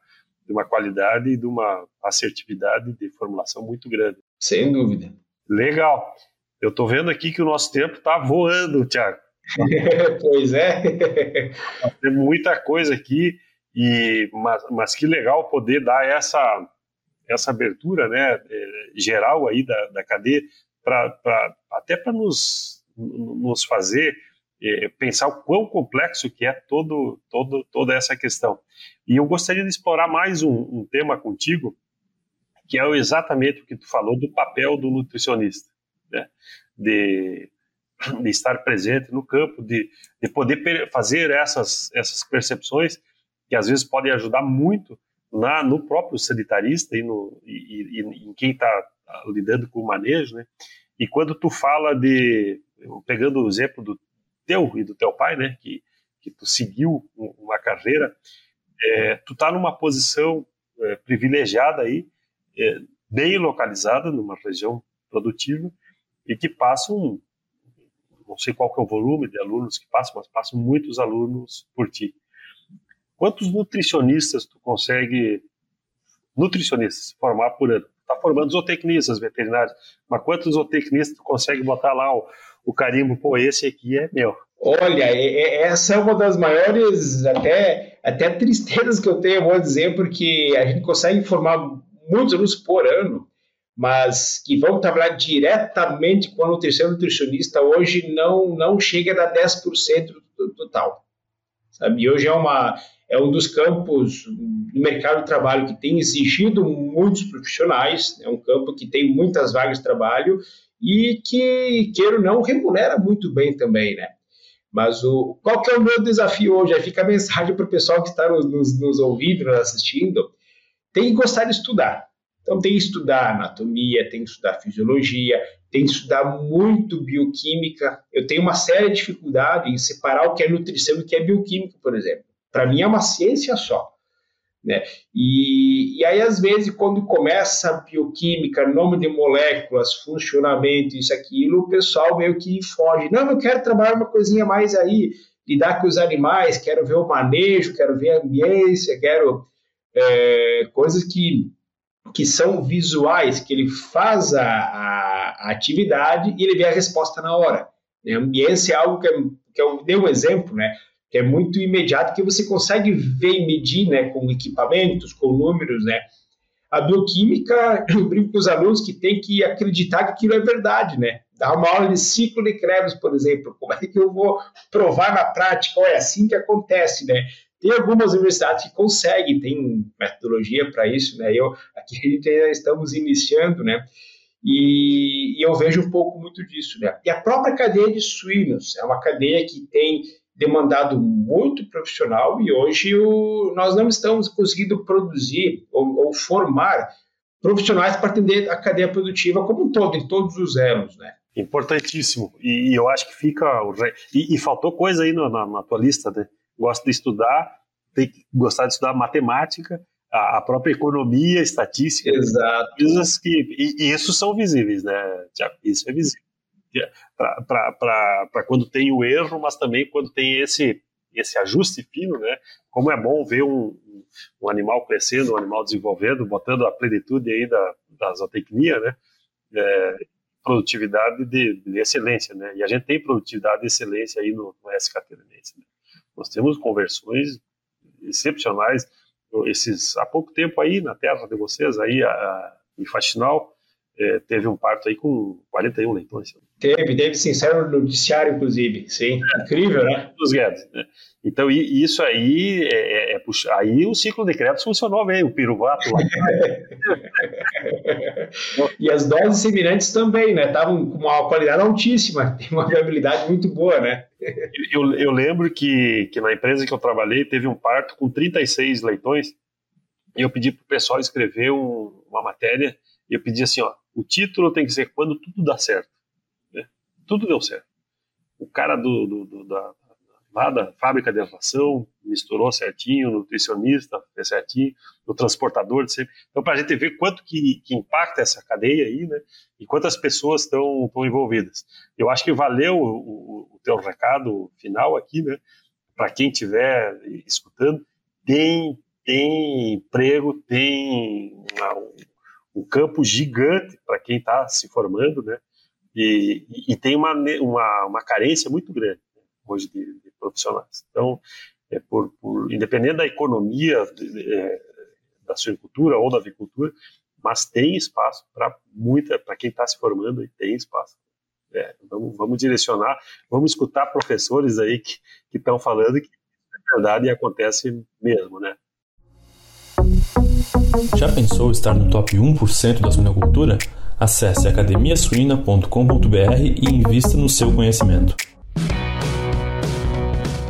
de uma qualidade e de uma assertividade de formulação muito grande. Sem dúvida. Legal. Eu estou vendo aqui que o nosso tempo está voando, Tiago. pois é. Tem muita coisa aqui, e, mas, mas que legal poder dar essa, essa abertura né, é, geral aí da, da cadeia, pra, pra até para nos, nos fazer é, pensar o quão complexo que é todo, todo, toda essa questão. E eu gostaria de explorar mais um, um tema contigo, que é exatamente o que tu falou do papel do nutricionista né? de, de estar presente no campo, de, de poder fazer essas, essas percepções que às vezes podem ajudar muito na, no próprio sanitarista e, no, e, e em quem está lidando com o manejo, né? E quando tu fala de, pegando o exemplo do teu e do teu pai, né, que, que tu seguiu uma carreira, é, tu está numa posição é, privilegiada aí, é, bem localizada numa região produtiva, e que passam, não sei qual que é o volume de alunos que passam, mas passam muitos alunos por ti. Quantos nutricionistas tu consegue, nutricionistas, formar por ano? Está formando zootecnistas veterinários, mas quantos zootecnistas tu consegue botar lá o, o carimbo, pô, esse aqui é meu? Olha, essa é uma das maiores até, até tristezas que eu tenho, vou dizer, porque a gente consegue formar muitos alunos por ano, mas que vão trabalhar diretamente com a nutrição nutricionista hoje não não chega a dar 10% do total. Sabe? E hoje é uma é um dos campos do mercado de trabalho que tem exigido muitos profissionais, é um campo que tem muitas vagas de trabalho e que, queiro não, remunera muito bem também, né? Mas o, qual que é o meu desafio hoje? Aí fica a mensagem para o pessoal que está nos, nos, nos ouvindo, nos assistindo, tem que gostar de estudar. Então, tem que estudar anatomia, tem que estudar fisiologia, tem que estudar muito bioquímica. Eu tenho uma séria dificuldade em separar o que é nutrição e o que é bioquímica, por exemplo. Para mim, é uma ciência só. Né? E, e aí, às vezes, quando começa a bioquímica, nome de moléculas, funcionamento, isso, aquilo, o pessoal meio que foge. Não, eu quero trabalhar uma coisinha mais aí, lidar com os animais, quero ver o manejo, quero ver a ambiência, quero é, coisas que que são visuais, que ele faz a, a, a atividade e ele vê a resposta na hora. Né? Ambiência é algo que, é, que eu dei um exemplo, né? que é muito imediato, que você consegue ver e medir né? com equipamentos, com números. Né? A bioquímica, eu brinco com os alunos que tem que acreditar que aquilo é verdade. Né? Dar uma aula de ciclo de Krebs, por exemplo, como é que eu vou provar na prática? É assim que acontece, né? Tem algumas universidades que conseguem, tem metodologia para isso, né? Eu, aqui a gente ainda estamos iniciando, né? E, e, eu vejo um pouco muito disso, né? E a própria cadeia de suínos é uma cadeia que tem demandado muito profissional e hoje o, nós não estamos conseguindo produzir ou, ou formar profissionais para atender a cadeia produtiva como um todo, em todos os elos, né? Importantíssimo. E, e eu acho que fica. E, e faltou coisa aí na, na, na tua lista, né? Gosta de estudar, tem que gostar de estudar matemática, a, própria economia, estatística, Exato. coisas que e, e, isso são visíveis, né? Isso é visível para quando tem o erro, mas também quando tem esse esse ajuste fino, né? Como é bom ver um, um animal crescendo, um animal desenvolvendo, botando a plenitude aí da, da zootecnia, né? é, produtividade de, de, excelência, né? E a gente tem produtividade de excelência aí no, no SK Né? Nós temos conversões excepcionais. Esses há pouco tempo aí na terra de vocês aí a, em Faxinal é, teve um parto aí com 41 leitões. Teve, teve sim, saiu no noticiário, inclusive. Sim, é, incrível, né? Dos Guedes, né? Então, isso aí, é, é, é aí o ciclo de créditos funcionou bem, o piruvato lá. e as doses semelhantes também, né? Estavam com uma qualidade altíssima, tem uma viabilidade muito boa, né? eu, eu lembro que, que na empresa que eu trabalhei teve um parto com 36 leitões e eu pedi para o pessoal escrever um, uma matéria e eu pedi assim, ó, o título tem que ser quando tudo dá certo. Né? Tudo deu certo. O cara do, do, do da, lá da fábrica de ração misturou certinho, nutricionista fez certinho, o transportador de sempre. Então, para a gente ver quanto que, que, impacta essa cadeia aí, né? E quantas pessoas estão envolvidas. Eu acho que valeu o, o, teu recado final aqui, né? Para quem estiver escutando, tem, tem emprego, tem um campo gigante para quem está se formando, né? E, e, tem uma, uma, uma carência muito grande hoje de, de, profissionais. Então, é por, por, independente da economia de, é, da suinocultura ou da avicultura, mas tem espaço para muita, para quem está se formando e tem espaço. É, vamos, vamos direcionar, vamos escutar professores aí que estão falando que é verdade e acontece mesmo, né? Já pensou estar no top 1% da suinocultura? Acesse academiasuina.com.br e invista no seu conhecimento.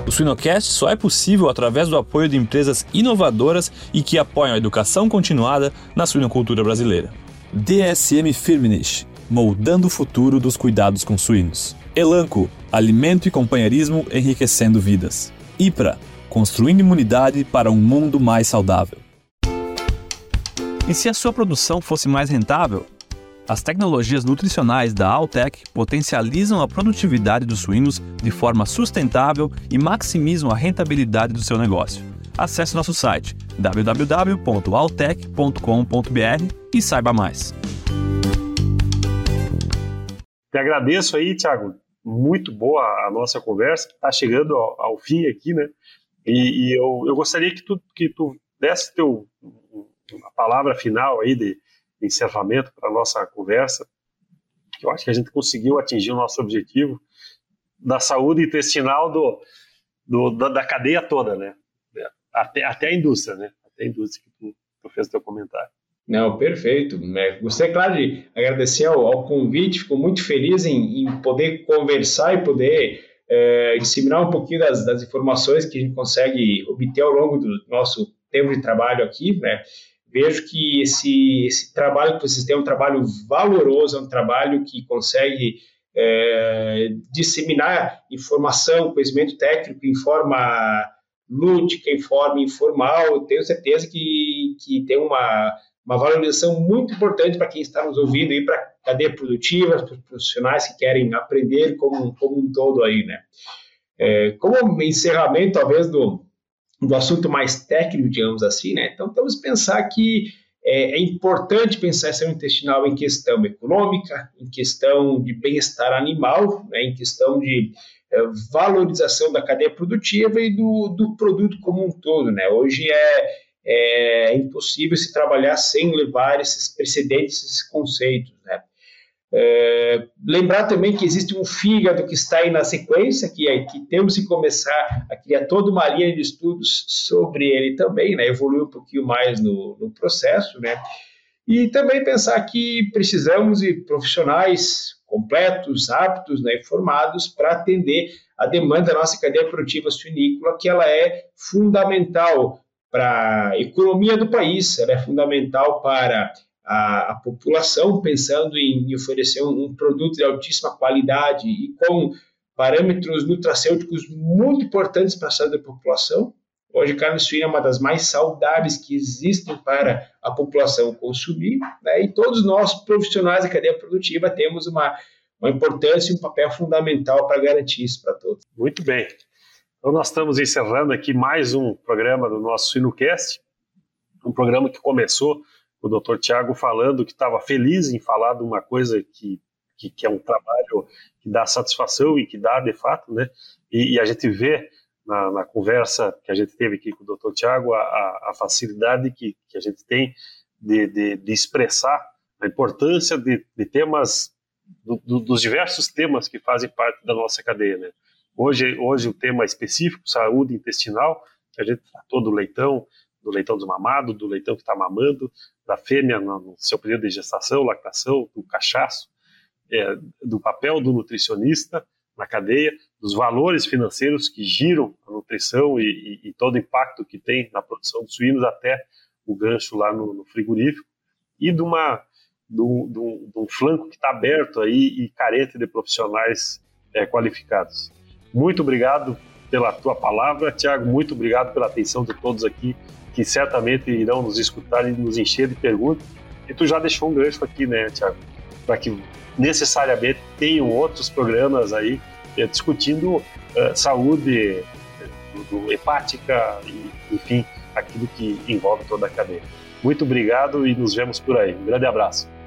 O Suinocast só é possível através do apoio de empresas inovadoras e que apoiam a educação continuada na suinocultura brasileira. DSM Firmenich, moldando o futuro dos cuidados com suínos. Elanco, alimento e companheirismo enriquecendo vidas. IPRA, construindo imunidade para um mundo mais saudável. E se a sua produção fosse mais rentável? As tecnologias nutricionais da Altec potencializam a produtividade dos suínos de forma sustentável e maximizam a rentabilidade do seu negócio. Acesse nosso site www.altec.com.br e saiba mais. Te agradeço aí, Thiago. Muito boa a nossa conversa. Está chegando ao, fim aqui, né? E, e eu, eu, gostaria que tu, que tu desse teu, uma palavra final aí de encerramento para a nossa conversa. Eu acho que a gente conseguiu atingir o nosso objetivo da saúde intestinal do, do da, da, cadeia toda, né? Até, até a indústria, né? Até a indústria que tu, tu fez teu comentário. Não, perfeito. Né? Gostaria, claro, de agradecer ao, ao convite, fico muito feliz em, em poder conversar e poder é, disseminar um pouquinho das, das, informações que a gente consegue obter ao longo do nosso tempo de trabalho aqui, né? Vejo que esse, esse trabalho que vocês têm é um trabalho valoroso, é um trabalho que consegue é, disseminar informação, conhecimento técnico em forma lúdica, em forma informal. Tenho certeza que, que tem uma, uma valorização muito importante para quem está nos ouvindo e para a cadeia produtiva, para os profissionais que querem aprender como, como um todo aí, né? É, como encerramento, talvez, do, do assunto mais técnico, digamos assim, né? Então, temos que pensar que é, é importante pensar a intestinal em questão econômica, em questão de bem-estar animal, né? em questão de é, valorização da cadeia produtiva e do, do produto como um todo, né? Hoje é, é impossível se trabalhar sem levar esses precedentes, esses conceitos, né? É, lembrar também que existe um fígado que está aí na sequência, que, é, que temos que começar a criar toda uma linha de estudos sobre ele também, né, evoluir um pouquinho mais no, no processo, né, e também pensar que precisamos de profissionais completos, aptos, né, formados para atender a demanda da nossa cadeia produtiva suinícola, que ela é fundamental para a economia do país, ela é fundamental para a, a população, pensando em, oferecer um, um, produto de altíssima qualidade e com parâmetros nutracêuticos muito importantes para a saúde da população. Hoje, carne suína é uma das mais saudáveis que existem para a população consumir, né? e todos nós, profissionais da cadeia produtiva, temos uma, uma importância e um papel fundamental para garantir isso para todos. Muito bem. Então, nós estamos encerrando aqui mais um programa do nosso Suinocast, um programa que começou o doutor Tiago falando que estava feliz em falar de uma coisa que, que, que, é um trabalho que dá satisfação e que dá de fato, né? E, e a gente vê na, na, conversa que a gente teve aqui com o doutor Tiago a, a, facilidade que, que a gente tem de, de, de expressar a importância de, de temas, do, do, dos diversos temas que fazem parte da nossa cadeia, né? Hoje, hoje o tema específico, saúde intestinal, a gente tratou do leitão, do leitão desmamado, do leitão que está mamando, da fêmea no seu período de gestação, lactação, do cachaço, é, do papel do nutricionista na cadeia, dos valores financeiros que giram a nutrição e, e, e todo o impacto que tem na produção de suínos até o gancho lá no, no frigorífico e de uma de um, de um, de um flanco que está aberto aí e carente de profissionais é, qualificados. Muito obrigado pela tua palavra, Tiago. Muito obrigado pela atenção de todos aqui que certamente irão nos escutar e nos encher de perguntas. E tu já deixou um gancho aqui, né, Tiago? Para que necessariamente tenham outros programas aí eh, discutindo uh, saúde do, do hepática e, enfim, aquilo que envolve toda a cadeia. Muito obrigado e nos vemos por aí. Um grande abraço.